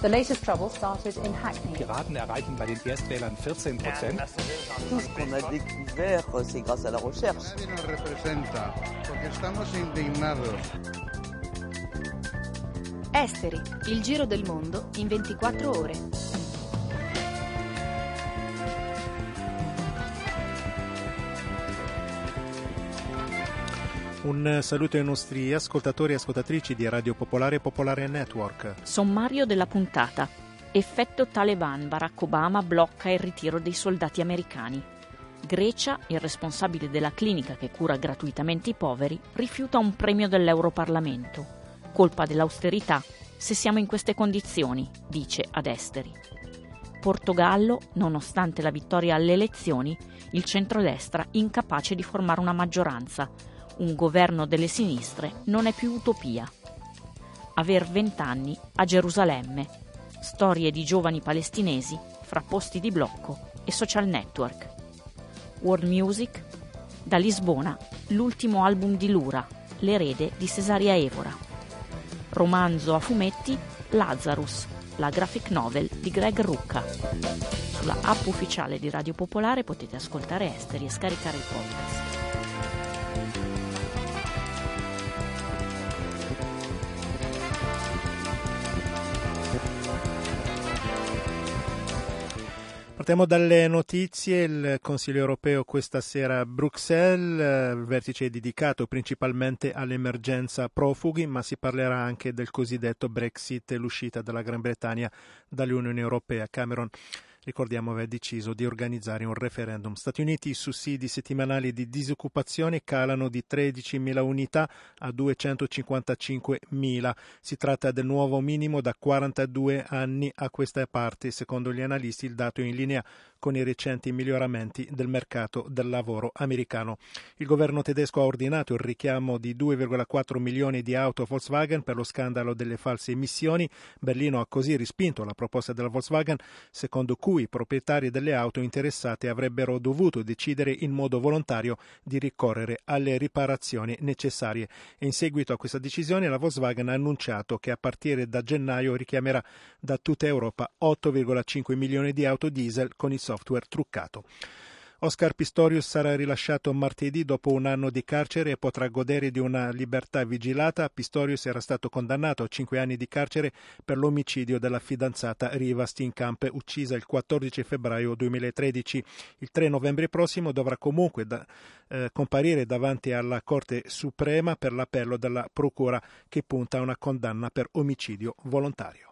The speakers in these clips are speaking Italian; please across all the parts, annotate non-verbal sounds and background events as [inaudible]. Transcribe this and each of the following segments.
The latest trouble started in Hackney. Piraten erreichen bei den Erstwählern 14 Prozent. Tout ce qu'on a découvert, c'est grâce à la recherche. Nadie nos representa, porque estamos indignados. Esteri, il giro del mondo in 24 ore. Un saluto ai nostri ascoltatori e ascoltatrici di Radio Popolare e Popolare Network. Sommario della puntata. Effetto Taliban. Barack Obama blocca il ritiro dei soldati americani. Grecia, il responsabile della clinica che cura gratuitamente i poveri, rifiuta un premio dell'Europarlamento. Colpa dell'austerità se siamo in queste condizioni, dice ad Esteri. Portogallo, nonostante la vittoria alle elezioni, il centrodestra incapace di formare una maggioranza. Un governo delle sinistre non è più utopia. Aver vent'anni a Gerusalemme. Storie di giovani palestinesi fra posti di blocco e social network. World Music. Da Lisbona, l'ultimo album di Lura, L'erede di Cesaria Evora. Romanzo a fumetti Lazarus, la graphic novel di Greg Rucca. Sulla app ufficiale di Radio Popolare potete ascoltare esteri e scaricare i podcast. Partiamo dalle notizie. Il Consiglio europeo questa sera a Bruxelles, il vertice è dedicato principalmente all'emergenza profughi, ma si parlerà anche del cosiddetto Brexit e l'uscita della Gran Bretagna dall'Unione Europea. Cameron ricordiamo, aveva deciso di organizzare un referendum. Stati Uniti i sussidi settimanali di disoccupazione calano di 13.000 unità a 255.000. Si tratta del nuovo minimo da 42 anni a questa parte. Secondo gli analisti il dato è in linea con i recenti miglioramenti del mercato del lavoro americano. Il governo tedesco ha ordinato il richiamo di 2,4 milioni di auto Volkswagen per lo scandalo delle false emissioni. Berlino ha così rispinto la proposta della Volkswagen, secondo cui i proprietari delle auto interessate avrebbero dovuto decidere in modo volontario di ricorrere alle riparazioni necessarie. In seguito a questa decisione la Volkswagen ha annunciato che a partire da gennaio richiamerà da tutta Europa 8,5 milioni di auto diesel con il software truccato. Oscar Pistorius sarà rilasciato martedì dopo un anno di carcere e potrà godere di una libertà vigilata. Pistorius era stato condannato a cinque anni di carcere per l'omicidio della fidanzata Riva Steenkamp, uccisa il 14 febbraio 2013. Il 3 novembre prossimo dovrà comunque da, eh, comparire davanti alla Corte Suprema per l'appello della Procura che punta a una condanna per omicidio volontario.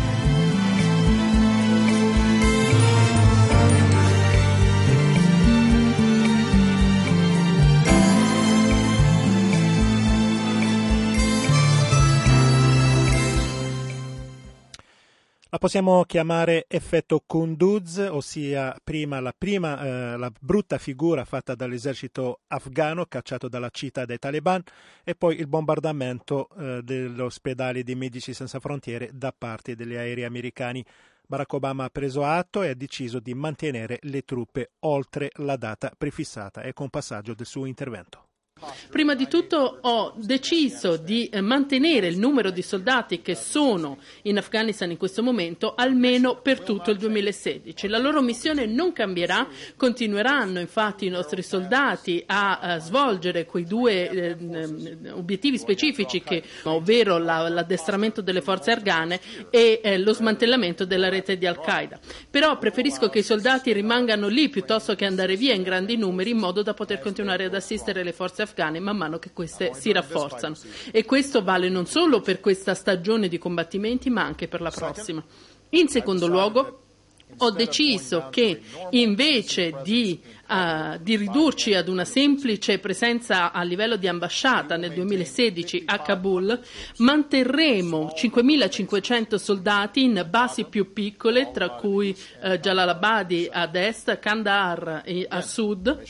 La possiamo chiamare effetto Kunduz, ossia prima la, prima, eh, la brutta figura fatta dall'esercito afghano cacciato dalla città dai taliban e poi il bombardamento eh, dell'ospedale di Medici Senza Frontiere da parte degli aerei americani. Barack Obama ha preso atto e ha deciso di mantenere le truppe oltre la data prefissata. Ecco un passaggio del suo intervento. Prima di tutto ho deciso di eh, mantenere il numero di soldati che sono in Afghanistan in questo momento almeno per tutto il 2016. La loro missione non cambierà, continueranno infatti i nostri soldati a, a svolgere quei due eh, obiettivi specifici, che, ovvero la, l'addestramento delle forze afghane e eh, lo smantellamento della rete di Al-Qaeda. Però preferisco che i soldati rimangano lì piuttosto che andare via in grandi numeri in modo da poter continuare ad assistere le forze afghane afghane man mano che queste si rafforzano. E questo vale non solo per questa stagione di combattimenti, ma anche per la prossima. In secondo luogo, ho deciso che invece di uh, di ridurci ad una semplice presenza a livello di ambasciata nel 2016 a Kabul, manterremo 5.500 soldati in basi più piccole, tra cui uh, Jalalabadi ad est, Kandahar a sud.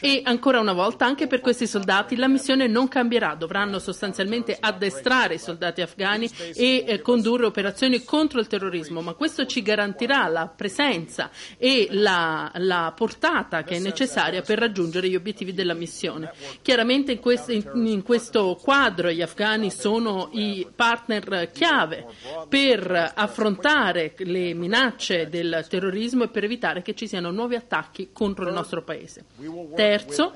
E ancora una volta anche per questi soldati la missione non cambierà, dovranno sostanzialmente addestrare i soldati afghani e eh, condurre operazioni contro il terrorismo, ma questo ci garantirà la presenza e la, la portata che necessaria per raggiungere gli obiettivi della missione. Chiaramente in questo, in, questo quadro gli afghani sono i partner chiave per affrontare le minacce del terrorismo e per evitare che ci siano nuovi attacchi contro il nostro Paese. Terzo,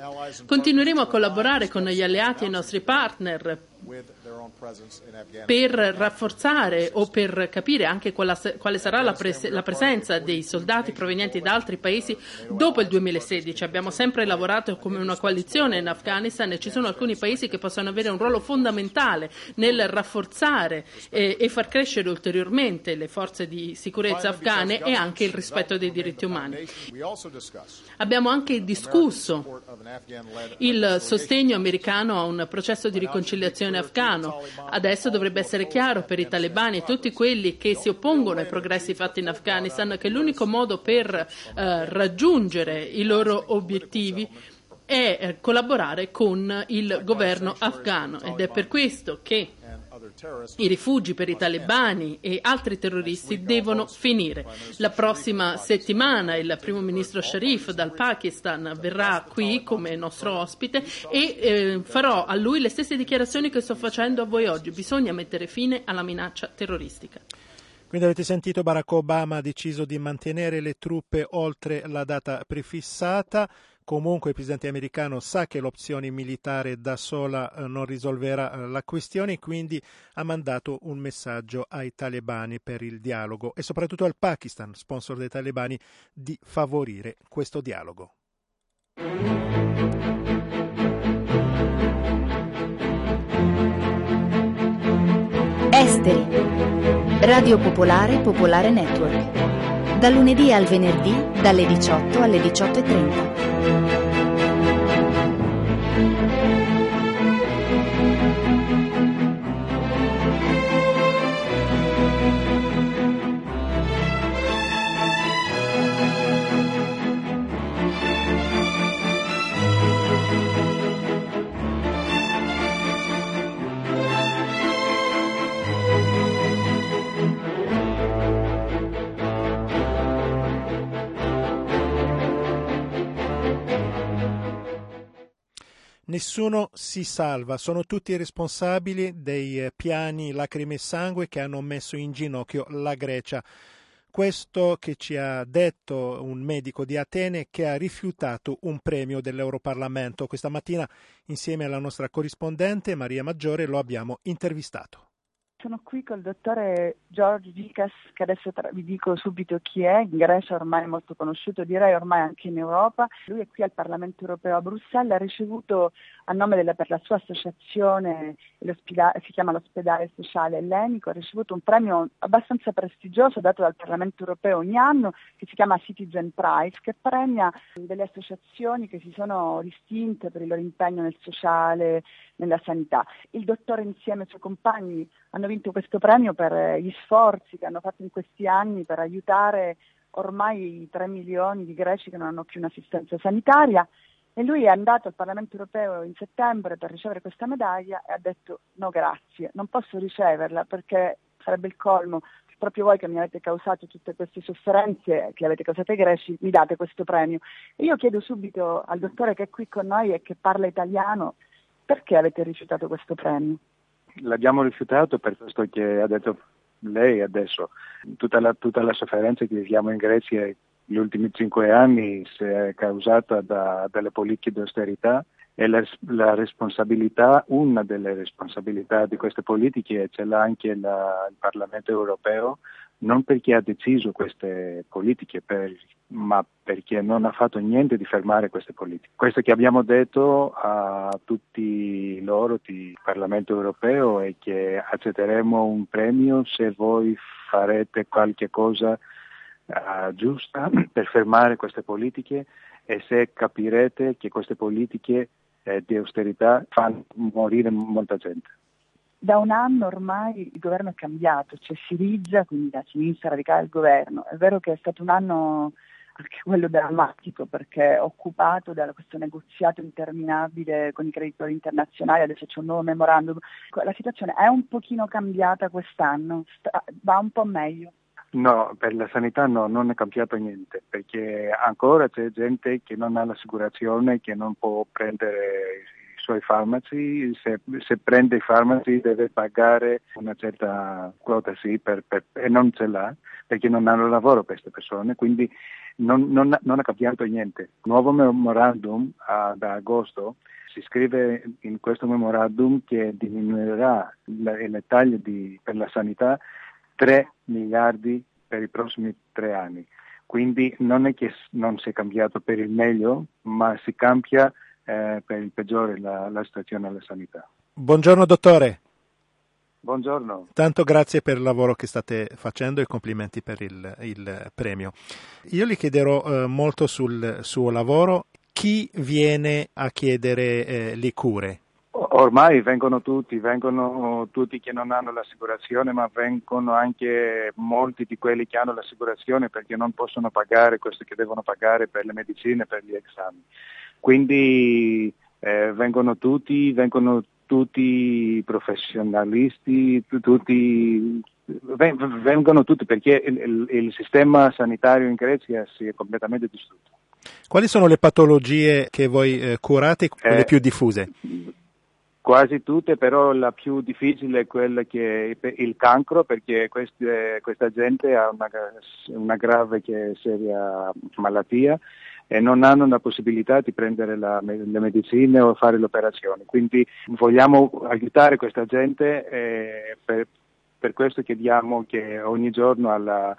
continueremo a collaborare con gli alleati e i nostri partner per rafforzare o per capire anche quale, quale sarà la, pres- la, presenza dei soldati provenienti da altri paesi dopo il 2016. Abbiamo sempre lavorato come una coalizione in Afghanistan e ci sono alcuni paesi che possono avere un ruolo fondamentale nel rafforzare eh, e far crescere ulteriormente le forze di sicurezza afghane e anche il rispetto dei diritti umani. Abbiamo anche discusso il sostegno americano a un processo di riconciliazione afghano. Adesso dovrebbe essere chiaro per i talebani e tutti quelli che si oppongono ai progressi fatti in Afghanistan che l'unico modo per eh, raggiungere i loro obiettivi è eh, collaborare con il governo afghano ed è per questo che i rifugi per i talebani e altri terroristi devono finire. La prossima settimana il primo ministro Sharif dal Pakistan verrà qui come nostro ospite e eh, farò a lui le stesse dichiarazioni che sto facendo a voi oggi. Bisogna mettere fine alla minaccia terroristica. Quindi avete sentito Barack Obama ha deciso di mantenere le truppe oltre la data prefissata. Comunque il presidente americano sa che l'opzione militare da sola eh, non risolverà eh, la questione, quindi ha mandato un messaggio ai talebani per il dialogo e soprattutto al Pakistan, sponsor dei talebani, di favorire questo dialogo. Esteri. Radio Popolare Popolare Network da lunedì al venerdì dalle 18 alle 18.30. Nessuno si salva, sono tutti responsabili dei eh, piani lacrime e sangue che hanno messo in ginocchio la Grecia. Questo che ci ha detto un medico di Atene che ha rifiutato un premio dell'Europarlamento. Questa mattina insieme alla nostra corrispondente Maria Maggiore lo abbiamo intervistato. Sono qui col dottore George Dicas, che adesso tra- vi dico subito chi è, in Grecia ormai molto conosciuto, direi ormai anche in Europa. Lui è qui al Parlamento europeo a Bruxelles, ha ricevuto a nome della, per la sua associazione, si chiama l'ospedale sociale ellenico, ha ricevuto un premio abbastanza prestigioso dato dal Parlamento europeo ogni anno, che si chiama Citizen Prize, che premia delle associazioni che si sono distinte per il loro impegno nel sociale, nella sanità. Il dottore insieme ai suoi compagni hanno questo premio per eh, gli sforzi che hanno fatto in questi anni per aiutare ormai i 3 milioni di greci che non hanno più un'assistenza sanitaria e lui è andato al Parlamento europeo in settembre per ricevere questa medaglia e ha detto no grazie, non posso riceverla perché sarebbe il colmo, proprio voi che mi avete causato tutte queste sofferenze che avete causato ai greci, mi date questo premio. E io chiedo subito al dottore che è qui con noi e che parla italiano perché avete rifiutato questo premio? L'abbiamo rifiutato per questo che ha detto lei adesso. Tutta la, tutta la sofferenza che viviamo in Grecia negli ultimi cinque anni si è causata da, dalle politiche di austerità e la, la, responsabilità, una delle responsabilità di queste politiche ce l'ha anche la, il Parlamento europeo non perché ha deciso queste politiche, per, ma perché non ha fatto niente di fermare queste politiche. Questo che abbiamo detto a tutti loro di Parlamento europeo è che accetteremo un premio se voi farete qualche cosa uh, giusta [clears throat] per fermare queste politiche e se capirete che queste politiche eh, di austerità fanno morire molta gente. Da un anno ormai il governo è cambiato, c'è Siriza, quindi la sinistra radicale del governo. È vero che è stato un anno anche quello drammatico perché occupato da questo negoziato interminabile con i creditori internazionali, adesso c'è un nuovo memorandum. La situazione è un pochino cambiata quest'anno, sta, va un po' meglio. No, per la sanità no, non è cambiato niente, perché ancora c'è gente che non ha l'assicurazione, che non può prendere suoi farmaci, se, se prende i farmaci deve pagare una certa quota sì, per, per, e non ce l'ha, perché non hanno lavoro queste persone, quindi non, non, non è cambiato niente. Nuovo memorandum uh, da agosto si scrive in questo memorandum che diminuirà le, le taglie di, per la sanità 3 miliardi per i prossimi tre anni. Quindi non è che non si è cambiato per il meglio, ma si cambia eh, per il peggiore la, la situazione alla sanità. Buongiorno dottore. Buongiorno. Tanto grazie per il lavoro che state facendo e complimenti per il, il premio. Io le chiederò eh, molto sul suo lavoro. Chi viene a chiedere eh, le cure? Ormai vengono tutti, vengono tutti che non hanno l'assicurazione, ma vengono anche molti di quelli che hanno l'assicurazione perché non possono pagare questo che devono pagare per le medicine, per gli esami. Quindi eh, vengono tutti, vengono tutti i professionalisti, tutti, vengono tutti perché il, il, sistema sanitario in Grecia si è completamente distrutto. Quali sono le patologie che voi eh, curate, quelle eh, più diffuse? Quasi tutte, però la più difficile è quella che è il cancro, perché queste, questa gente ha una, una grave e seria malattia e non hanno la possibilità di prendere la, le medicine o fare le operazioni. Quindi vogliamo aiutare questa gente e per, per questo chiediamo che ogni giorno alla,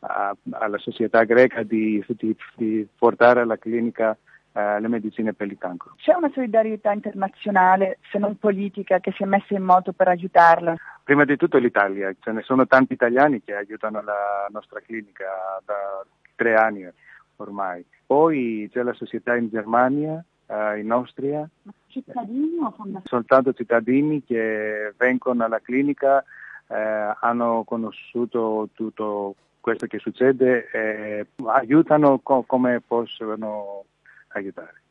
a, alla società greca di, di, di portare alla clinica eh, le medicine per il cancro. C'è una solidarietà internazionale, se non politica, che si è messa in moto per aiutarla? Prima di tutto l'Italia, ce ne sono tanti italiani che aiutano la nostra clinica da tre anni ormai. Poi c'è la società in Germania, eh, in Austria. Cittadini o fondazioni? Soltanto cittadini che vengono alla clinica, eh, hanno conosciuto tutto questo che succede e aiutano co- come possono aiutare.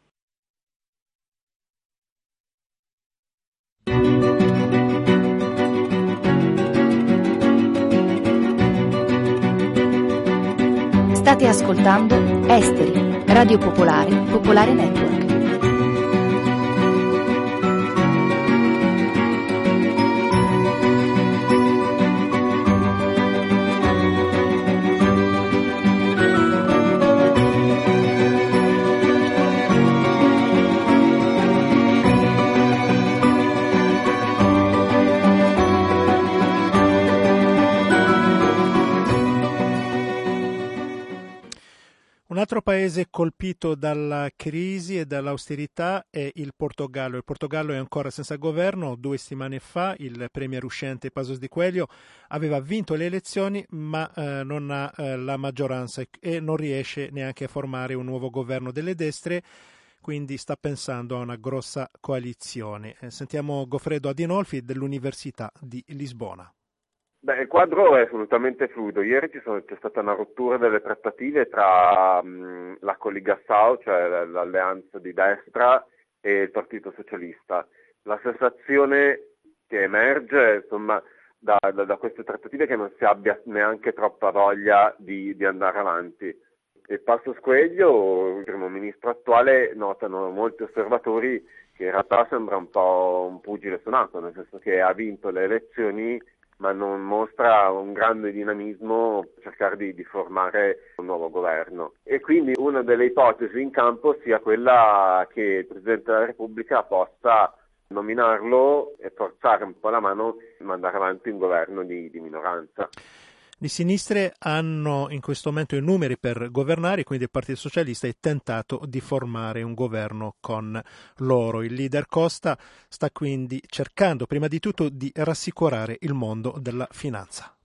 State ascoltando Esteri, Radio Popolare, Popolare Network. Un altro paese colpito dalla crisi e dall'austerità è il Portogallo. Il Portogallo è ancora senza governo. Due settimane fa il premier uscente Pasos di Coelho aveva vinto le elezioni ma eh, non ha eh, la maggioranza e non riesce neanche a formare un nuovo governo delle destre quindi sta pensando a una grossa coalizione. Eh, sentiamo Goffredo Adinolfi dell'Università di Lisbona. Beh, il quadro è assolutamente fluido. Ieri sono, c'è stata una rottura delle trattative tra mh, la Coligassau, cioè l'alleanza di destra, e il Partito Socialista. La sensazione che emerge insomma, da, da, da, queste trattative è che non si abbia neanche troppa voglia di, di andare avanti. Il Passo Squeglio, il primo ministro attuale, notano molti osservatori che in realtà sembra un po' un pugile suonato, nel senso che ha vinto le elezioni ma non mostra un grande dinamismo per cercare di, di, formare un nuovo governo. E quindi una delle ipotesi in campo sia quella che il Presidente della Repubblica possa nominarlo e forzare un po' la mano e mandare avanti un governo di, di minoranza. Le sinistre hanno in questo momento i numeri per governare, quindi il Partito Socialista è tentato di formare un governo con loro. Il leader Costa sta quindi cercando prima di tutto di rassicurare il mondo della finanza.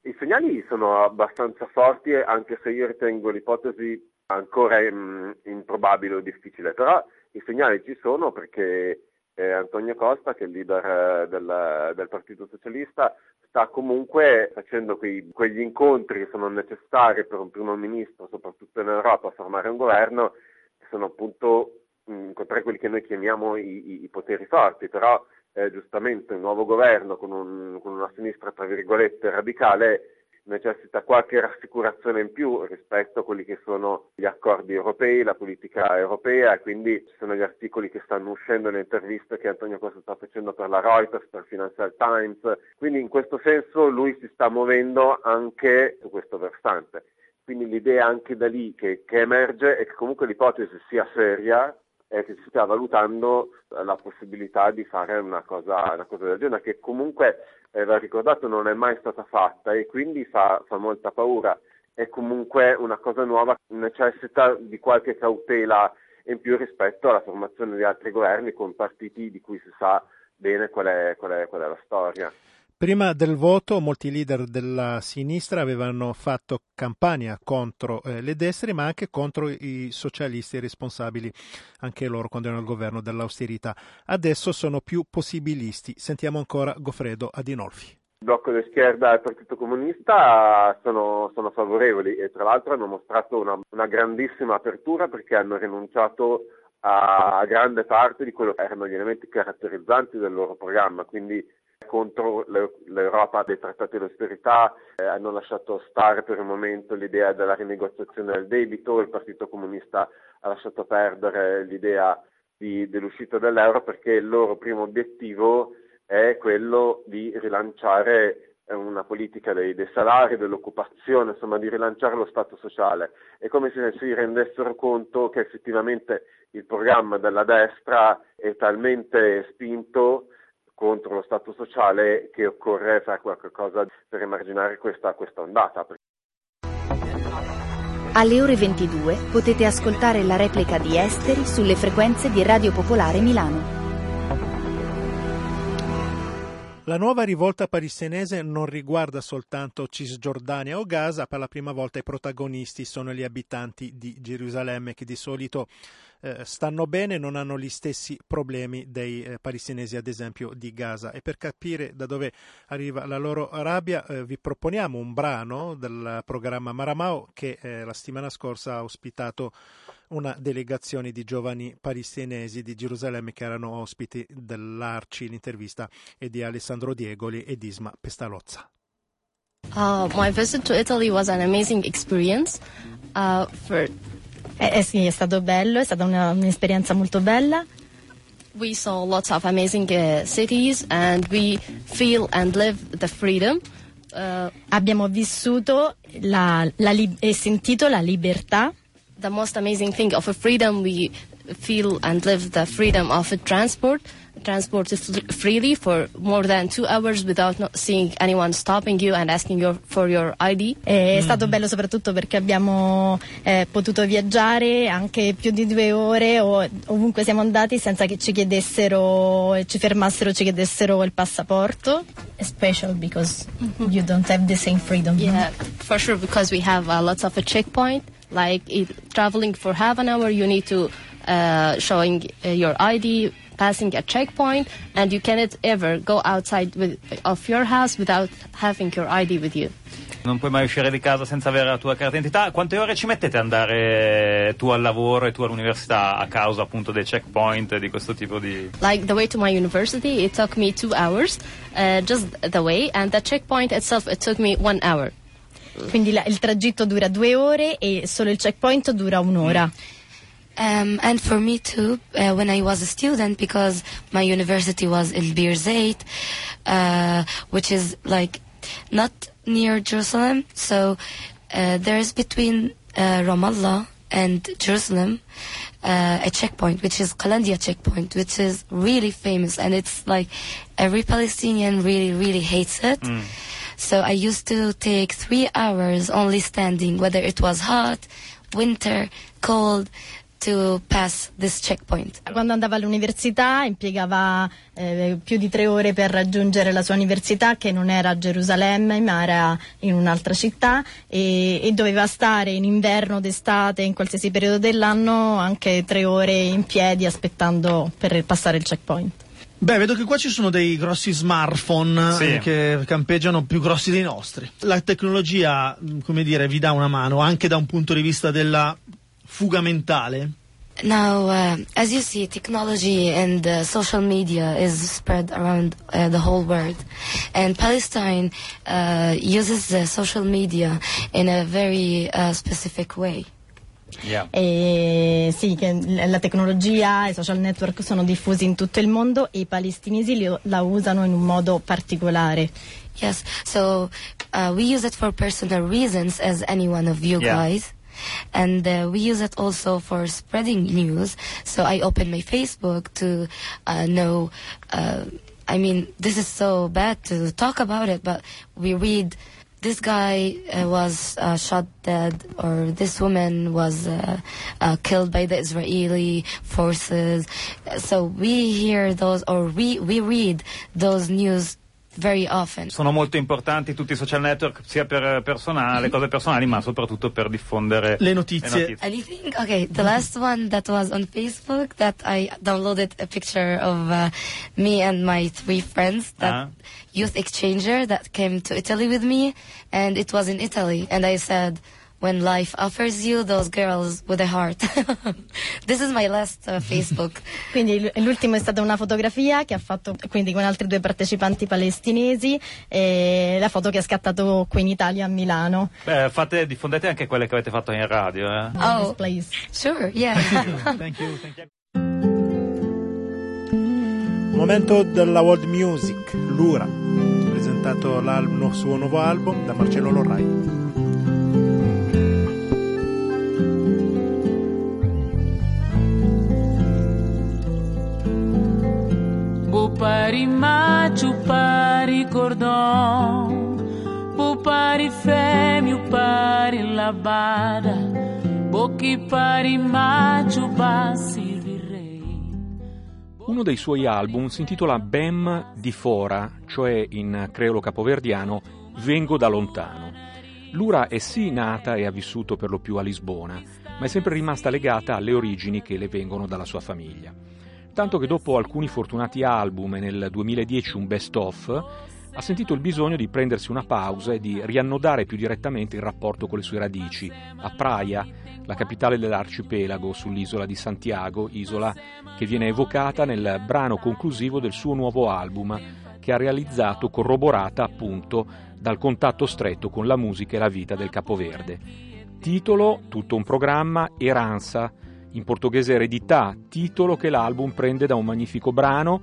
I segnali sono abbastanza forti, anche se io ritengo l'ipotesi ancora mh, improbabile o difficile, però i segnali ci sono perché eh, Antonio Costa, che è il leader eh, del, del, Partito Socialista, sta comunque facendo quei, quegli incontri che sono necessari per un primo ministro, soprattutto in Europa, a formare un governo, che sono appunto incontrare quelli che noi chiamiamo i, i, i poteri forti, però eh, giustamente un nuovo governo con, un, con una sinistra tra virgolette radicale necessita qualche rassicurazione in più rispetto a quelli che sono gli accordi europei, la politica europea e quindi ci sono gli articoli che stanno uscendo nelle interviste che Antonio Costa sta facendo per la Reuters, per Financial Times, quindi in questo senso lui si sta muovendo anche su questo versante. Quindi l'idea anche da lì che, che emerge è che comunque l'ipotesi sia seria e che si stia valutando la possibilità di fare una cosa, una cosa del genere, che comunque eh, va ricordato non è mai stata fatta e quindi fa, fa molta paura. È comunque una cosa nuova, necessita di qualche cautela in più rispetto alla formazione di altri governi con partiti di cui si sa bene qual è, qual è, qual è la storia. Prima del voto molti leader della sinistra avevano fatto campagna contro eh, le destre ma anche contro i socialisti responsabili, anche loro quando erano al governo dell'austerità. Adesso sono più possibilisti. Sentiamo ancora Goffredo Adinolfi. Il blocco di schierda e il Partito Comunista sono, sono, favorevoli e tra l'altro hanno mostrato una, una grandissima apertura perché hanno rinunciato a grande parte di quello che erano gli elementi caratterizzanti del loro programma, quindi contro l'Europa dei trattati di austerità, eh, hanno lasciato stare per il momento l'idea della rinegoziazione del debito, il Partito Comunista ha lasciato perdere l'idea di, dell'uscita dall'euro perché il loro primo obiettivo è quello di rilanciare eh, una politica dei, dei, salari, dell'occupazione, insomma di rilanciare lo Stato sociale. È come se si rendessero conto che effettivamente il programma della destra è talmente spinto contro lo Stato sociale che occorre fare qualcosa per emarginare questa, questa ondata. Alle ore 22 potete ascoltare la replica di Esteri sulle frequenze di Radio Popolare Milano. La nuova rivolta palestinese non riguarda soltanto Cisgiordania o Gaza, per la prima volta i protagonisti sono gli abitanti di Gerusalemme che di solito eh, stanno bene, non hanno gli stessi problemi dei eh, palestinesi, ad esempio di Gaza. E per capire da dove arriva la loro rabbia, eh, vi proponiamo un brano del programma Maramao che la settimana scorsa ha ospitato una delegazione di giovani palestinesi di Gerusalemme che erano ospiti dell'Arci. L'intervista è di Alessandro Diegoli ed Isma Pestalozza. Uh, my visit to Italy was an amazing experience. Uh, for Eh, eh sì, è stato bello, è stata una, un'esperienza molto bella. We saw lots of amazing uh, cities and we feel and live the freedom. Uh, abbiamo vissuto la, la li- e sentito la libertà. The most amazing thing of a freedom we feel and live the freedom of a transport transport freely for more than two hours without seeing anyone stopping you and asking your, for your ID. È mm. stato bello soprattutto perché abbiamo eh, potuto viaggiare anche più di due ore o ovunque siamo andati senza che ci chiedessero, ci fermassero, ci chiedessero il passaporto. Special because mm-hmm. you don't have the same freedom. Yeah, for sure because we have uh, lots of a checkpoint. Like it, traveling for half an hour, you need to uh, showing uh, your ID passing a checkpoint and you cannot ever go outside with, of your house without having your ID with you. Non puoi mai uscire di casa senza avere la tua carta d'identità. Quante ore ci mettete ad andare tu al lavoro e tu all'università a causa appunto dei checkpoint e di questo tipo di... Like the way to my university, it took me two hours, uh, just the way, and the checkpoint itself, it took me one hour. Quindi la, il tragitto dura due ore e solo il checkpoint dura un'ora. Mm. Um, and for me too, uh, when I was a student, because my university was El Birzeit, uh, which is like not near Jerusalem. So uh, there's between uh, Ramallah and Jerusalem uh, a checkpoint, which is Qalandia checkpoint, which is really famous, and it's like every Palestinian really, really hates it. Mm. So I used to take three hours only standing, whether it was hot, winter, cold to pass this checkpoint. Quando andava all'università impiegava eh, più di tre ore per raggiungere la sua università che non era a Gerusalemme ma era in un'altra città e, e doveva stare in inverno, d'estate, in qualsiasi periodo dell'anno anche tre ore in piedi aspettando per passare il checkpoint. Beh, vedo che qua ci sono dei grossi smartphone Sì. eh, che campeggiano più grossi dei nostri. La tecnologia, mh, come dire, vi dà una mano anche da un punto di vista della fuga mentale. Now, uh, as you see, technology and uh, social media is spread around uh, the whole world, and Palestine uh, uses the social media in a very uh, specific way. E sì, che la tecnologia e i social network sono diffusi in tutto il mondo e i palestinesi li- la usano in un modo particolare. Yes, so uh, we use it for personal reasons, as any one of you Yeah. guys. And uh, we use it also for spreading news. So I open my Facebook to uh, know. Uh, I mean, this is so bad to talk about it, but we read this guy uh, was uh, shot dead, or this woman was uh, uh, killed by the Israeli forces. So we hear those, or we, we read those news. Sono molto importanti tutti i social network, sia per personale, cose personali, ma soprattutto per diffondere Le notizie. Anything? Okay, the last one that was on Facebook that I downloaded a picture of uh, me and my three friends that Ah. youth exchanger that came to Italy with me, and it was in Italy. And I said, when life offers you those girls with a heart. [laughs] this is my last uh, [laughs] Facebook. Quindi l'ultimo è stata una fotografia che ha fatto quindi con altri due partecipanti palestinesi e la foto che ha scattato qui in Italia a Milano. Beh, fate, diffondete anche quelle che avete fatto in radio. Eh? Oh, sure, [laughs] yeah. thank you, thank you. Momento della world music, Lura, presentato suo nuovo album da Marcello Lorrai. Bupari macho, pari cordão Bupari fêmea, pari labada Bocchi pari macho, bassi Uno dei suoi album si intitola Bem di Fora, cioè in creolo capoverdiano Vengo da lontano. Lura è sì nata e ha vissuto per lo più a Lisbona, ma è sempre rimasta legata alle origini che le vengono dalla sua famiglia. Tanto che dopo alcuni fortunati album e nel 2010 un best-of, ha sentito il bisogno di prendersi una pausa e di riannodare più direttamente il rapporto con le sue radici, a Praia, la capitale dell'arcipelago sull'isola di Santiago, isola che viene evocata nel brano conclusivo del suo nuovo album, che ha realizzato corroborata appunto dal contatto stretto con la musica e la vita del Capoverde. Titolo, tutto un programma, Eranza, in portoghese eredità, titolo che l'album prende da un magnifico brano,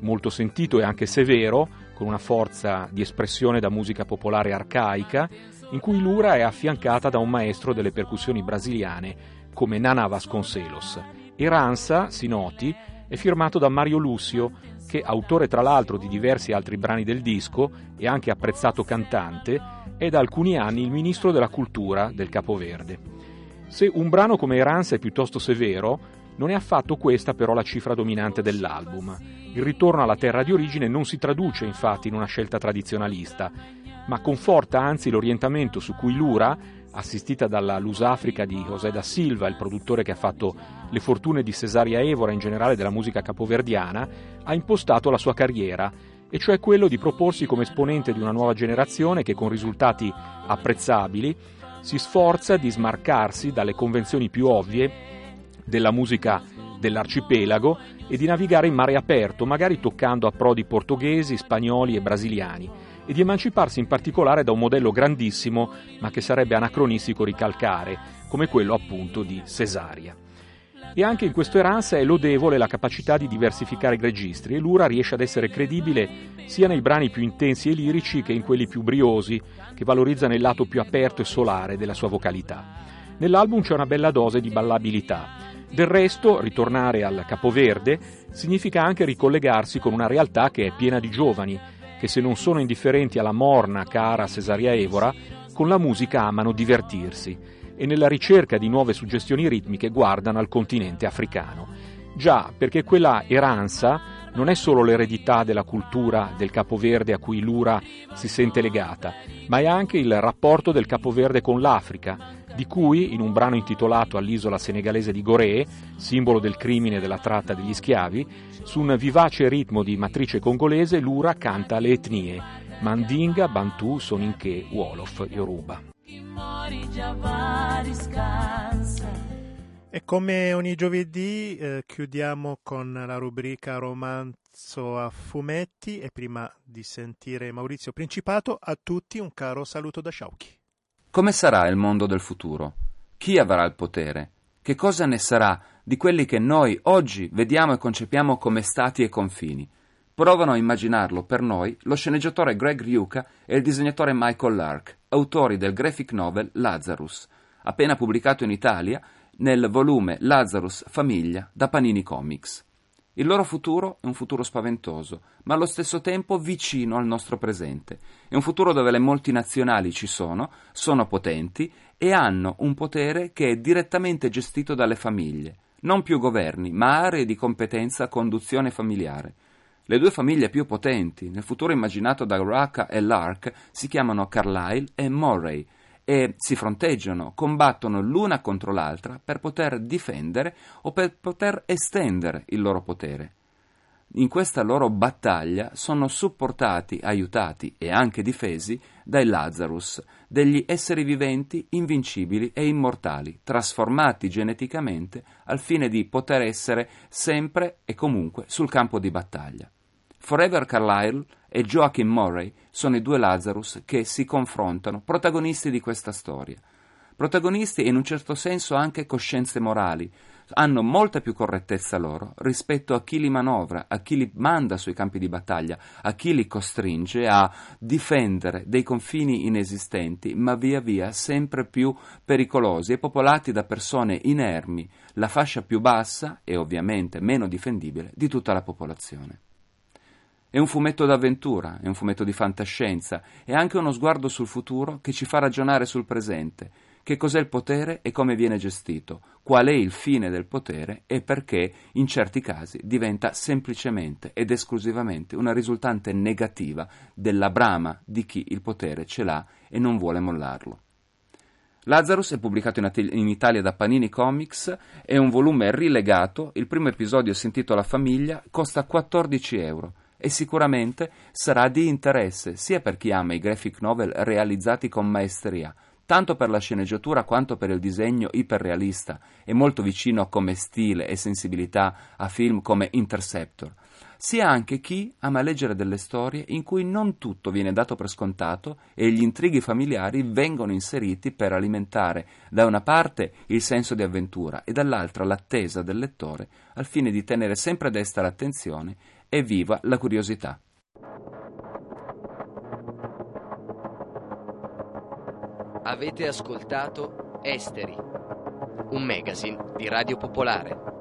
molto sentito e anche severo, con una forza di espressione da musica popolare arcaica, in cui Lura è affiancata da un maestro delle percussioni brasiliane come Nana Vasconcelos. Eranza, si noti, è firmato da Mario Lucio, che, autore tra l'altro di diversi altri brani del disco e anche apprezzato cantante, è da alcuni anni il ministro della cultura del Capoverde. Se un brano come Eranza è piuttosto severo, non è affatto questa però la cifra dominante dell'album. Il ritorno alla terra di origine non si traduce infatti in una scelta tradizionalista, ma conforta anzi l'orientamento su cui Lura, assistita dalla Lusafrica di José da Silva, il produttore che ha fatto le fortune di Cesaria Evora in generale della musica capoverdiana, ha impostato la sua carriera, e cioè quello di proporsi come esponente di una nuova generazione che con risultati apprezzabili si sforza di smarcarsi dalle convenzioni più ovvie della musica dell'arcipelago e di navigare in mare aperto, magari toccando approdi portoghesi, spagnoli e brasiliani, e di emanciparsi in particolare da un modello grandissimo, ma che sarebbe anacronistico ricalcare, come quello appunto di Cesaria. E anche in questo Erance è lodevole la capacità di diversificare i registri e Lura riesce ad essere credibile sia nei brani più intensi e lirici che in quelli più briosi, che valorizzano il lato più aperto e solare della sua vocalità. Nell'album c'è una bella dose di ballabilità. Del resto, ritornare al Capoverde significa anche ricollegarsi con una realtà che è piena di giovani, che se non sono indifferenti alla morna cara Cesaria Evora, con la musica amano divertirsi e nella ricerca di nuove suggestioni ritmiche guardano al continente africano. Già, perché quella eranza non è solo l'eredità della cultura del capoverde a cui l'Ura si sente legata, ma è anche il rapporto del capoverde con l'Africa, di cui, in un brano intitolato all'isola senegalese di Gorée, simbolo del crimine e della tratta degli schiavi, su un vivace ritmo di matrice congolese l'Ura canta le etnie Mandinga, Bantu, Soninché, Wolof, Yoruba. E come ogni giovedì eh, chiudiamo con la rubrica romanzo a fumetti e prima di sentire Maurizio Principato a tutti un caro saluto da Sciauchi. Come sarà il mondo del futuro? Chi avrà il potere? Che cosa ne sarà di quelli che noi oggi vediamo e concepiamo come stati e confini? Provano a immaginarlo per noi lo sceneggiatore Greg Ryuka e il disegnatore Michael Lark, autori del graphic novel Lazarus, appena pubblicato in Italia nel volume Lazarus Famiglia da Panini Comics. Il loro futuro è un futuro spaventoso, ma allo stesso tempo vicino al nostro presente. È un futuro dove le multinazionali ci sono, sono potenti e hanno un potere che è direttamente gestito dalle famiglie. Non più governi, ma aree di competenza a conduzione familiare. Le due famiglie più potenti, nel futuro immaginato da Raka e Lark, si chiamano Carlyle e Murray, e si fronteggiano, combattono l'una contro l'altra per poter difendere o per poter estendere il loro potere. In questa loro battaglia sono supportati, aiutati e anche difesi dai Lazarus, degli esseri viventi invincibili e immortali, trasformati geneticamente al fine di poter essere sempre e comunque sul campo di battaglia. Forever Carlyle e Joachim Murray sono i due Lazarus che si confrontano, protagonisti di questa storia. Protagonisti e in un certo senso anche coscienze morali, hanno molta più correttezza loro rispetto a chi li manovra, a chi li manda sui campi di battaglia, a chi li costringe a difendere dei confini inesistenti, ma via via sempre più pericolosi e popolati da persone inermi, la fascia più bassa e ovviamente meno difendibile di tutta la popolazione. È un fumetto d'avventura, è un fumetto di fantascienza, è anche uno sguardo sul futuro che ci fa ragionare sul presente. Che cos'è il potere e come viene gestito? Qual è il fine del potere e perché in certi casi diventa semplicemente ed esclusivamente una risultante negativa della brama di chi il potere ce l'ha e non vuole mollarlo. Lazarus è pubblicato in, Italia da Panini Comics, è un volume rilegato, il primo episodio si intitola Famiglia, costa 14 euro e sicuramente sarà di interesse sia per chi ama i graphic novel realizzati con maestria, tanto per la sceneggiatura quanto per il disegno iperrealista e molto vicino come stile e sensibilità a film come Interceptor, sia anche chi ama leggere delle storie in cui non tutto viene dato per scontato e gli intrighi familiari vengono inseriti per alimentare da una parte il senso di avventura e dall'altra l'attesa del lettore al fine di tenere sempre desta l'attenzione e viva la curiosità. Avete ascoltato Esteri, un magazine di Radio Popolare.